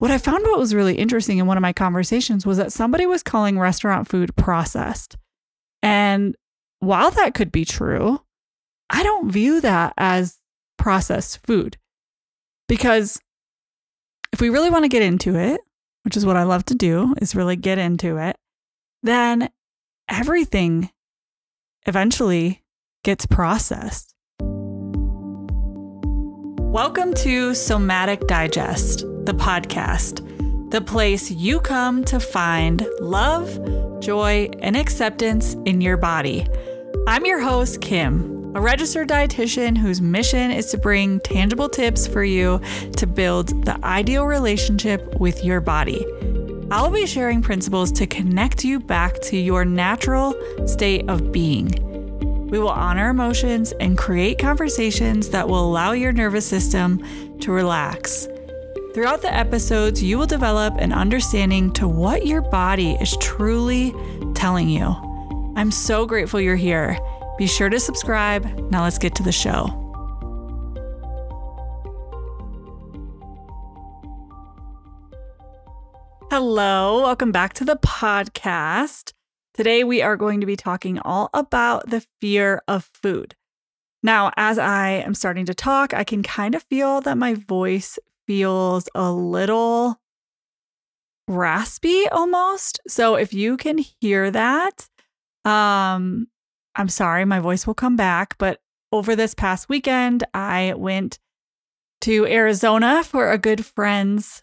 what I found what was really interesting in one of my conversations was that somebody was calling restaurant food processed. And while that could be true, I don't view that as processed food because if we really want to get into it, which is what I love to do, is really get into it, then everything eventually gets processed. Welcome to Somatic Digest the podcast, the place you come to find love, joy, and acceptance in your body. I'm your host, Kim, a registered dietitian whose mission is to bring tangible tips for you to build the ideal relationship with your body. I'll be sharing principles to connect you back to your natural state of being. We will honor emotions and create conversations that will allow your nervous system to relax. Throughout the episodes, you will develop an understanding to what your body is truly telling you. I'm so grateful you're here. Be sure to subscribe. Now let's get to the show. Hello, welcome back to the podcast. Today we are going to be talking all about the fear of food. Now, as I am starting to talk, I can kind of feel that my voice feels a little raspy almost. So if you can hear that, um I'm sorry, my voice will come back, but over this past weekend I went to Arizona for a good friend's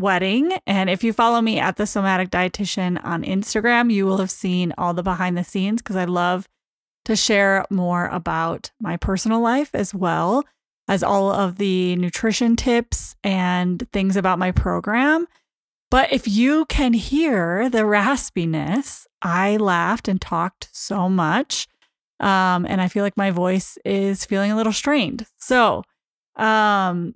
wedding. And if you follow me at the Somatic Dietitian on Instagram, you will have seen all the behind the scenes because I love to share more about my personal life as well as all of the nutrition tips and things about my program. But if you can hear the raspiness, I laughed and talked so much. Um, and I feel like my voice is feeling a little strained. So, um,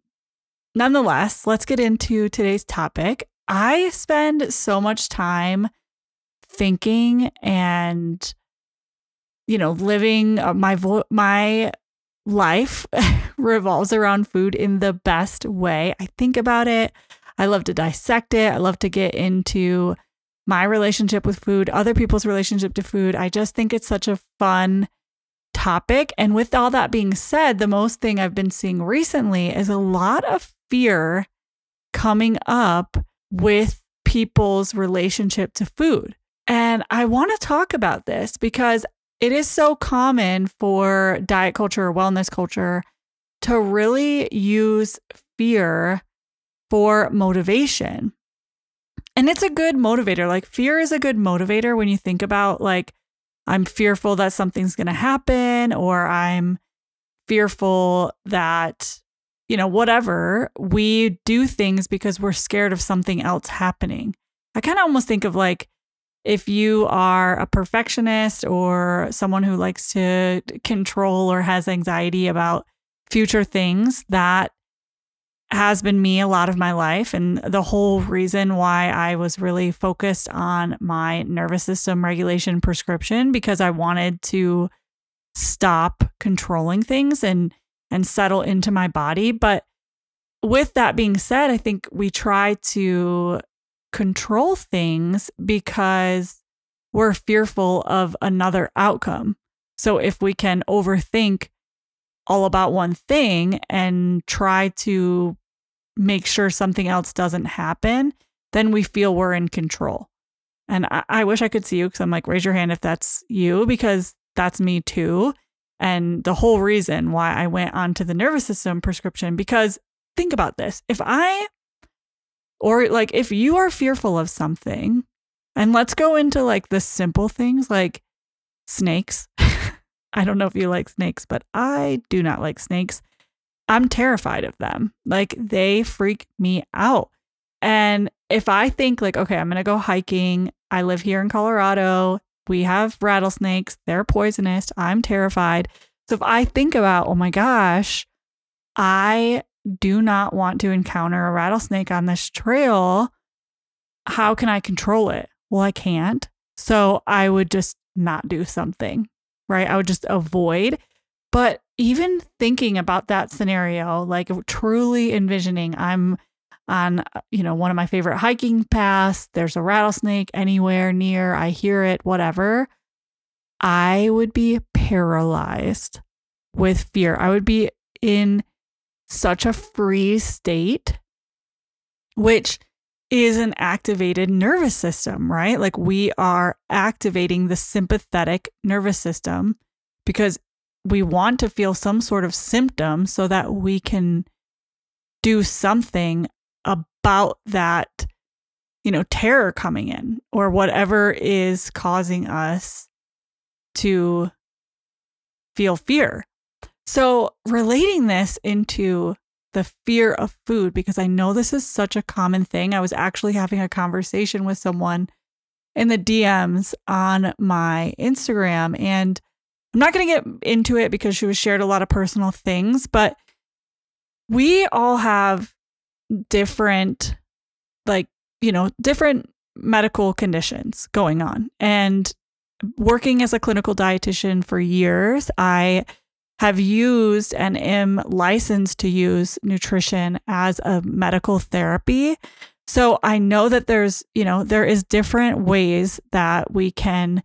nonetheless, let's get into today's topic. I spend so much time thinking and you know living uh, my vo- my life revolves around food in the best way. I think about it. I love to dissect it. I love to get into my relationship with food, other people's relationship to food. I just think it's such a fun topic. And with all that being said, the most thing I've been seeing recently is a lot of fear coming up with people's relationship to food. And I want to talk about this because it is so common for diet culture or wellness culture to really use fear for motivation. And it's a good motivator. Like fear is a good motivator when you think about like I'm fearful that something's going to happen or I'm fearful that you know whatever we do things because we're scared of something else happening. I kind of almost think of like if you are a perfectionist or someone who likes to control or has anxiety about future things, that has been me a lot of my life. And the whole reason why I was really focused on my nervous system regulation prescription because I wanted to stop controlling things and and settle into my body. But with that being said, I think we try to control things because we're fearful of another outcome. So if we can overthink all about one thing and try to make sure something else doesn't happen, then we feel we're in control. And I, I wish I could see you because I'm like, raise your hand if that's you, because that's me too. And the whole reason why I went onto the nervous system prescription, because think about this if I or like if you are fearful of something, and let's go into like the simple things like snakes. I don't know if you like snakes, but I do not like snakes. I'm terrified of them. Like they freak me out. And if I think like, okay, I'm going to go hiking. I live here in Colorado. We have rattlesnakes. They're poisonous. I'm terrified. So if I think about, oh my gosh, I do not want to encounter a rattlesnake on this trail. How can I control it? Well, I can't. So I would just not do something, right? I would just avoid. But even thinking about that scenario, like truly envisioning I'm on, uh, you know, one of my favorite hiking paths, there's a rattlesnake anywhere near, I hear it, whatever, I would be paralyzed with fear. I would be in such a freeze state, which is an activated nervous system, right? Like we are activating the sympathetic nervous system because we want to feel some sort of symptom so that we can do something about that, you know, terror coming in or whatever is causing us to feel fear. So, relating this into the fear of food, because I know this is such a common thing. I was actually having a conversation with someone in the DMs on my Instagram, and I'm not going to get into it because she was shared a lot of personal things, but we all have different, like, you know, different medical conditions going on. And working as a clinical dietitian for years, I have used and am licensed to use nutrition as a medical therapy. So I know that there's, you know, there is different ways that we can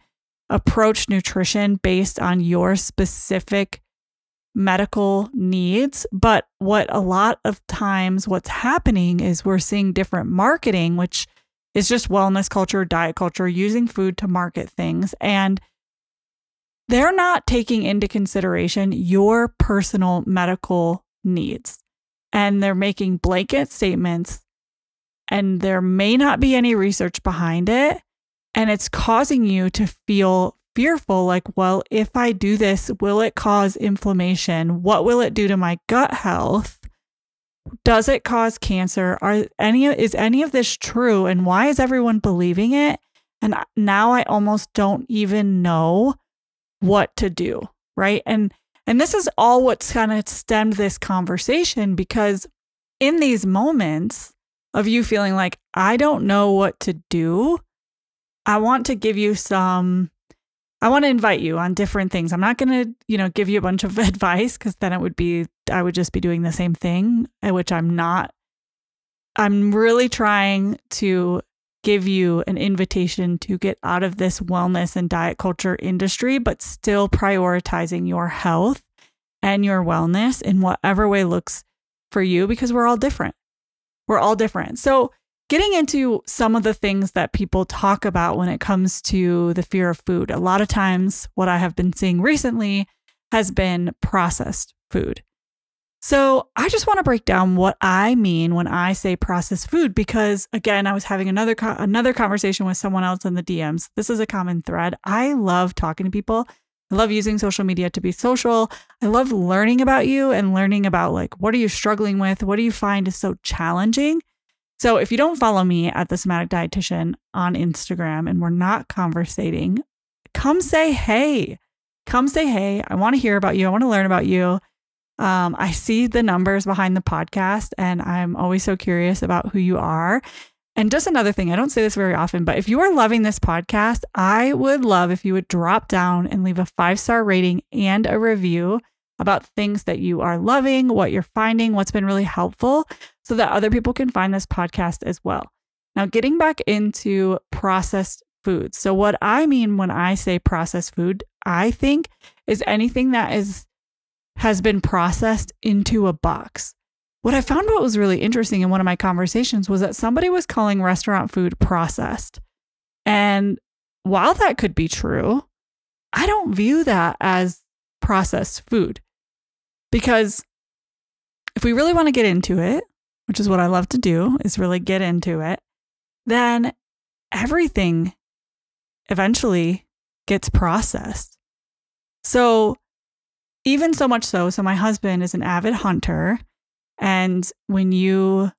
approach nutrition based on your specific medical needs. But what a lot of times what's happening is we're seeing different marketing, which is just wellness culture, diet culture, using food to market things. And they're not taking into consideration your personal medical needs. And they're making blanket statements, and there may not be any research behind it. And it's causing you to feel fearful like, well, if I do this, will it cause inflammation? What will it do to my gut health? Does it cause cancer? Are any is any of this true and why is everyone believing it? And now I almost don't even know what to do, right? And and this is all what's kind of stemmed this conversation because in these moments of you feeling like I don't know what to do, I want to give you some I want to invite you on different things. I'm not going to, you know, give you a bunch of advice cuz then it would be I would just be doing the same thing, eh, which I'm not I'm really trying to give you an invitation to get out of this wellness and diet culture industry, but still prioritizing your health and your wellness in whatever way looks for you because we're all different. We're all different. So, getting into some of the things that people talk about when it comes to the fear of food, a lot of times what I have been seeing recently has been processed food. So, I just want to break down what I mean when I say processed food because again, I was having another co- another conversation with someone else in the DMs. This is a common thread. I love talking to people. I love using social media to be social. I love learning about you and learning about like what are you struggling with? What do you find is so challenging? So, if you don't follow me at the somatic dietitian on Instagram and we're not conversating, come say hey. Come say hey. I want to hear about you. I want to learn about you. Um, I see the numbers behind the podcast, and I'm always so curious about who you are. And just another thing, I don't say this very often, but if you are loving this podcast, I would love if you would drop down and leave a five star rating and a review about things that you are loving, what you're finding, what's been really helpful, so that other people can find this podcast as well. Now, getting back into processed foods. So, what I mean when I say processed food, I think is anything that is has been processed into a box. What I found what was really interesting in one of my conversations was that somebody was calling restaurant food processed. And while that could be true, I don't view that as processed food because if we really want to get into it, which is what I love to do, is really get into it, then everything eventually gets processed. So even so much so, so my husband is an avid hunter. And when you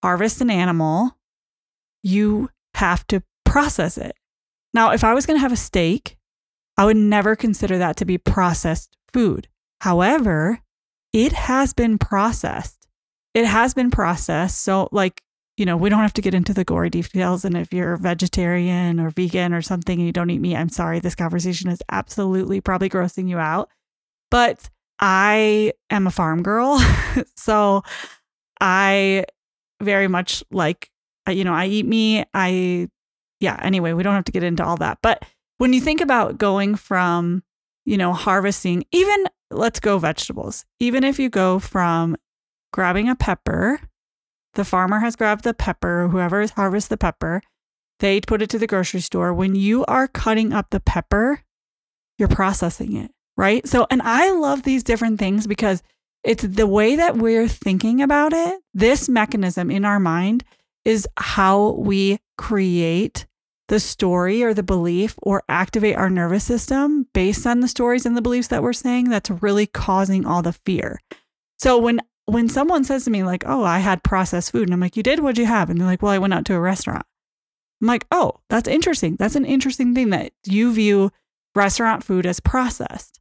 harvest an animal, you have to process it. Now, if I was going to have a steak, I would never consider that to be processed food. However, it has been processed. It has been processed. So, like, you know, we don't have to get into the gory details. And if you're vegetarian or vegan or something and you don't eat meat, I'm sorry, this conversation is absolutely probably grossing you out. But I am a farm girl. so I very much like, uh, you know, I eat meat. I, yeah, anyway, we don't have to get into all that. But when you think about going from, you know, harvesting, even let's go vegetables, even if you go from grabbing a pepper, the farmer has grabbed the pepper, whoever has harvested the pepper, they put it to the grocery store. When you are cutting up the pepper, you're processing it, right? So, and I love these different things because it's the way that we're thinking about it. This mechanism in our mind is how we create the story or the belief or activate our nervous system based on the stories and the beliefs that we're saying that's really causing all the fear. So when when someone says to me like, "Oh, I had processed food." And I'm like, "You did? What'd you have?" And they're like, "Well, I went out to a restaurant." I'm like, "Oh, that's interesting. That's an interesting thing that you view restaurant food as processed."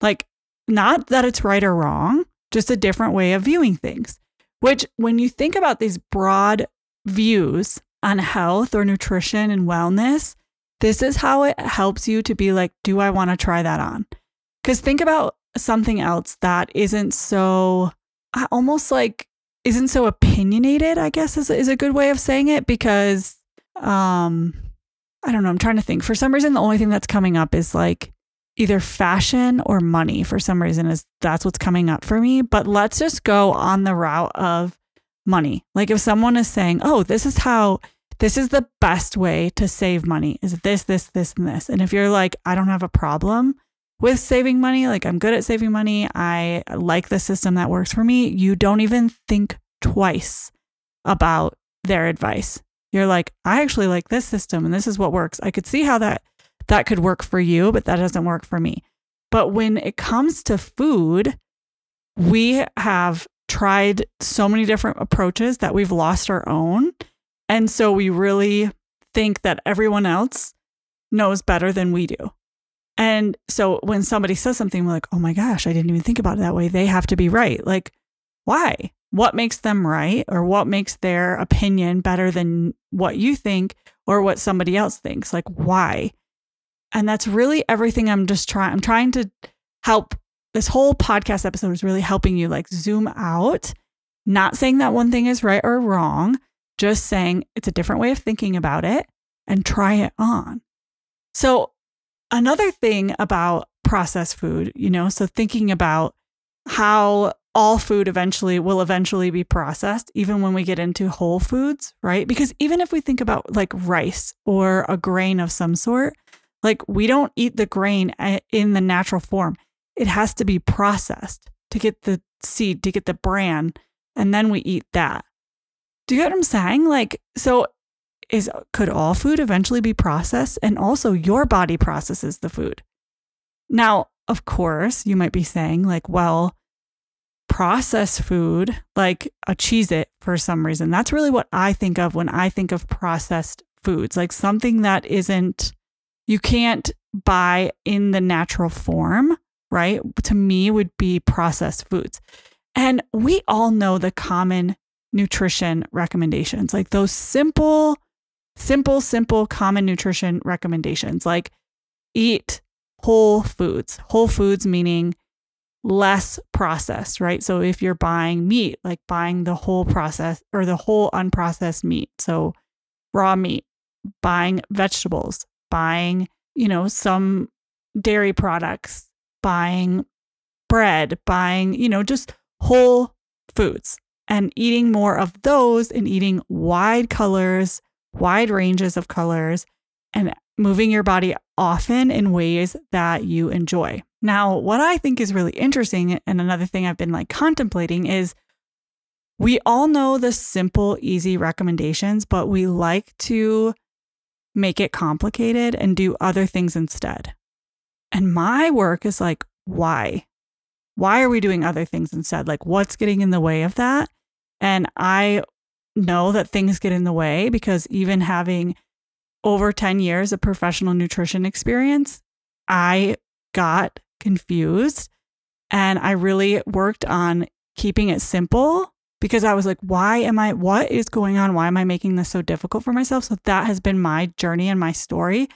Like not that it's right or wrong, just a different way of viewing things. Which when you think about these broad views on health or nutrition and wellness, this is how it helps you to be like, do I want to try that on? Because think about something else that isn't so almost like isn't so opinionated, I guess is, is a good way of saying it because um I don't know, I'm trying to think. For some reason the only thing that's coming up is like either fashion or money for some reason is that's what's coming up for me, but let's just go on the route of money. Like if someone is saying, "Oh, this is how this is the best way to save money is this this this and this." And if you're like, "I don't have a problem with saving money, like I'm good at saving money, I like the system that works for me," you don't even think twice about their advice. You're like, "I actually like this system and this is what works." I could see how that that could work for you, but that doesn't work for me. But when it comes to food, we have tried so many different approaches that we've lost our own. And so we really think that everyone else knows better than we do. And so when somebody says something, we're like, oh my gosh, I didn't even think about it that way. They have to be right. Like, why? What makes them right or what makes their opinion better than what you think or what somebody else thinks? Like, why? And that's really everything I'm just trying. I'm trying to help this whole podcast episode is really helping you like zoom out, not saying that one thing is right or wrong, just saying it's a different way of thinking about it and try it on. So, another thing about processed food, you know, so thinking about how all food eventually will eventually be processed, even when we get into whole foods, right? Because even if we think about like rice or a grain of some sort, like we don't eat the grain eh, in the natural form it has to be processed to get the seed, to get the bran, and then we eat that. Do you get what I'm saying? Like, so is could all food eventually be processed? And also your body processes the food. Now, of course, you might be saying, like, well, processed food, like a Cheez It for some reason, that's really what I think of when I think of processed foods, like something that isn't, you can't buy in the natural form right? To me, would be processed foods. And we all know the common nutrition recommendations, like those simple, simple, simple common nutrition recommendations, like eat whole foods. Whole foods meaning less processed, right? So if you're buying meat, like buying the whole process or the whole unprocessed meat, so raw meat, buying vegetables, buying, you know, some dairy products, buying bread, buying, you know, just whole foods and eating more of those and eating wide colors, wide ranges of colors, and moving your body often in ways that you enjoy. Now, what I think is really interesting, and another thing I've been like contemplating is we all know the simple, easy recommendations, but we like to make it complicated and do other things instead. And my work is like, why? Why are we doing other things instead? Like, what's getting in the way of that? And I know that things get in the way because even having over 10 years of professional nutrition experience, I got confused and I really worked on keeping it simple because I was like, why am I, what is going on? Why am I making this so difficult for myself? So that has been my journey and my story.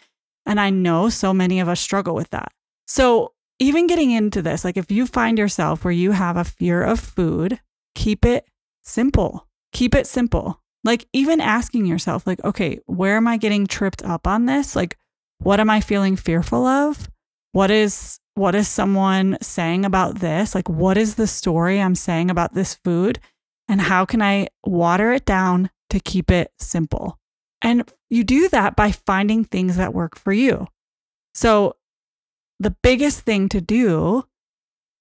And I know so many of us struggle with that. So, even getting into this, like if you find yourself where you have a fear of food, keep it simple. Keep it simple. Like even asking yourself, like, okay, where am I getting tripped up on this? Like, what am I feeling fearful of? What is what is someone saying about this? Like, what is the story I'm saying about this food? And how can I water it down to keep it simple? And you do that by finding things that work for you. So, the biggest thing to do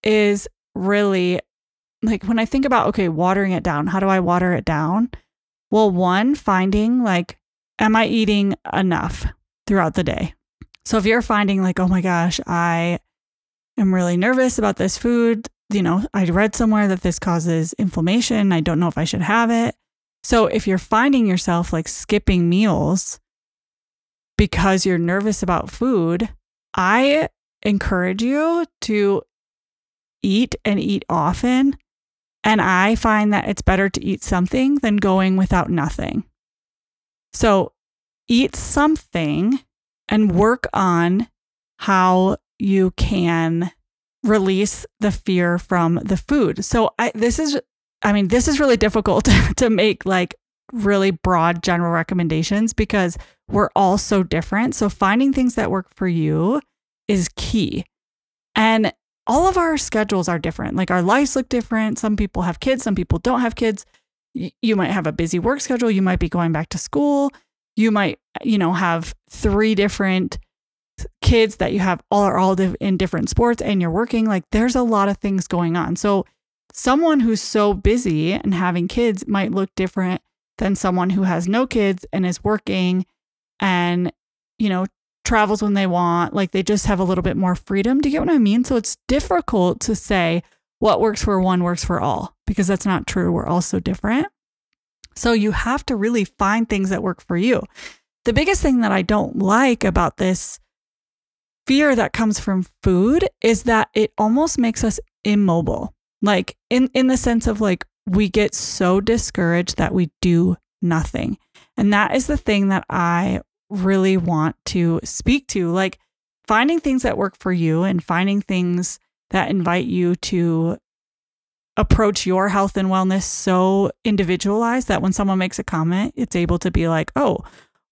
is really like when I think about, okay, watering it down, how do I water it down? Well, one, finding like, am I eating enough throughout the day? So if you're finding like, oh my gosh, I am really nervous about this food, you know, I read somewhere that this causes inflammation. I don't know if I should have it. So if you're finding yourself like skipping meals because you're nervous about food, I encourage you to eat and eat often. And I find that it's better to eat something than going without nothing. So eat something and work on how you can release the fear from the food. So I this is I mean this is really difficult to make like really broad general recommendations because we're all so different. So finding things that work for you is key. And all of our schedules are different. Like our lives look different. Some people have kids, some people don't have kids. You might have a busy work schedule, you might be going back to school, you might, you know, have three different kids that you have all are all in different sports and you're working. Like there's a lot of things going on. So someone who's so busy and having kids might look different than someone who has no kids and is working and, you know, travels when they want. Like they just have a little bit more freedom. Do you get what I mean? So it's difficult to say what works for one works for all because that's not true. We're all so different. So you have to really find things that work for you. The biggest thing that I don't like about this fear that comes from food is that it almost makes us immobile. Like in in the sense of like we get so discouraged that we do nothing. And that is the thing that I really want to speak to. Like finding things that work for you and finding things that invite you to approach your health and wellness so individualized that when someone makes a comment, it's able to be like, oh,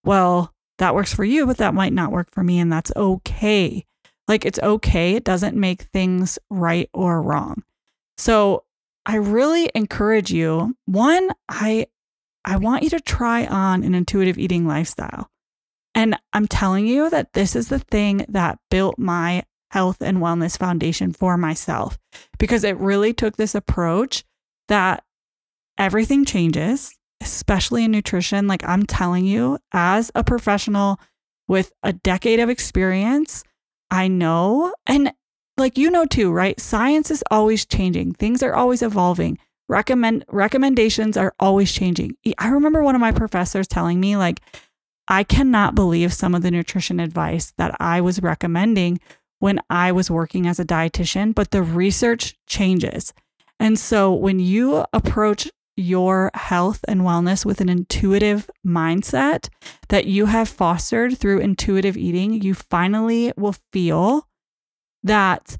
well, that works for you, but that might not work for me. And that's okay. Like it's okay. It doesn't make things right or wrong. So I really encourage you. One, I I want you to try on an intuitive eating lifestyle. And I'm telling you that this is the thing that built my health and wellness foundation for myself because it really took this approach that everything changes, especially in nutrition. Like I'm telling you, as a professional with a decade of experience, I know, and like you know too, right? Science is always changing, things are always evolving. Recommend recommendations are always changing. I remember one of my professors telling me like I cannot believe some of the nutrition advice that I was recommending when I was working as a dietitian, but the research changes. And so when you approach your health and wellness with an intuitive mindset that you have fostered through intuitive eating, you finally will feel that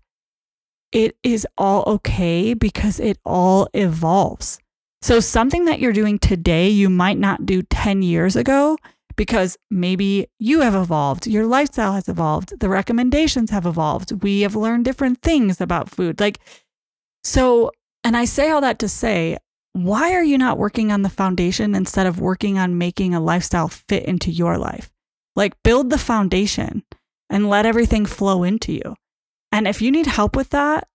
it is all okay because it all evolves. So, something that you're doing today, you might not do 10 years ago because maybe you have evolved, your lifestyle has evolved, the recommendations have evolved. We have learned different things about food. Like, so, and I say all that to say, why are you not working on the foundation instead of working on making a lifestyle fit into your life? Like, build the foundation and let everything flow into you. And if you need help with that,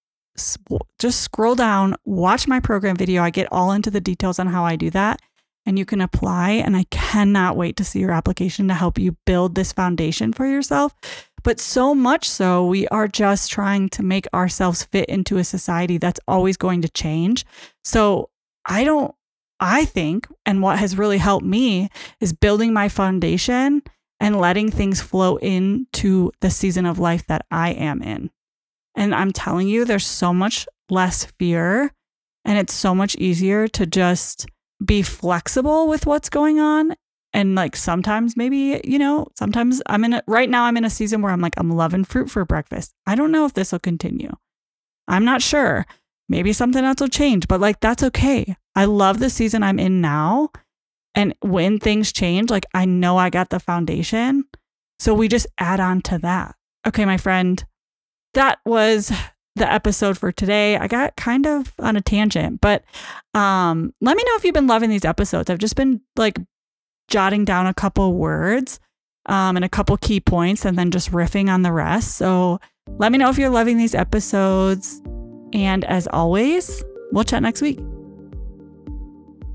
just scroll down, watch my program video. I get all into the details on how I do that and you can apply. And I cannot wait to see your application to help you build this foundation for yourself. But so much so, we are just trying to make ourselves fit into a society that's always going to change. So I don't, I think, and what has really helped me is building my foundation and letting things flow into the season of life that I am in. And I'm telling you, there's so much less fear and it's so much easier to just be flexible with what's going on. And like sometimes maybe, you know, sometimes I'm in it right now, I'm in a season where I'm like, I'm loving fruit for breakfast. I don't know if this will continue. I'm not sure. maybe something else will change, but like that's okay. I love the season I'm in now. And when things change, like I know I got the foundation. So we just add on to that. Okay, my friend, that was the episode for today. I got kind of on a tangent, but um let me know if you've been loving these episodes. I've just been like jotting down a couple words um and a couple key points and then just riffing on the rest. So let me know if you're loving these episodes. And as always, we'll chat next week.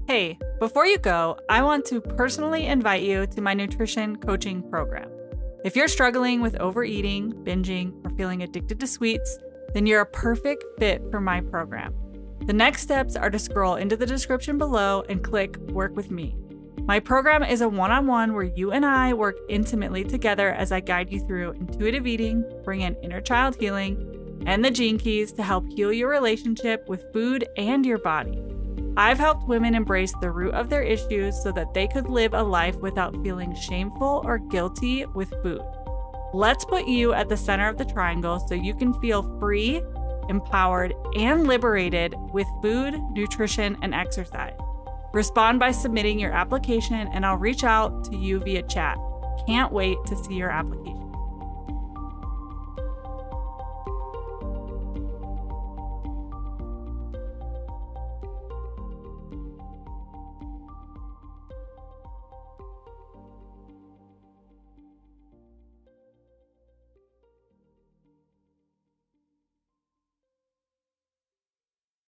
Hey, before you go, I want to personally invite you to my nutrition coaching program. If you're struggling with overeating, binging, or feeling addicted to sweets, then you're a perfect fit for my program. The next steps are to scroll into the description below and click Work with Me. My program is a one on one where you and I work intimately together as I guide you through intuitive eating, bring in inner child healing, and the gene keys to help heal your relationship with food and your body. I've helped women embrace the root of their issues so that they could live a life without feeling shameful or guilty with food. Let's put you at the center of the triangle so you can feel free, empowered, and liberated with food, nutrition, and exercise. Respond by submitting your application, and I'll reach out to you via chat. Can't wait to see your application.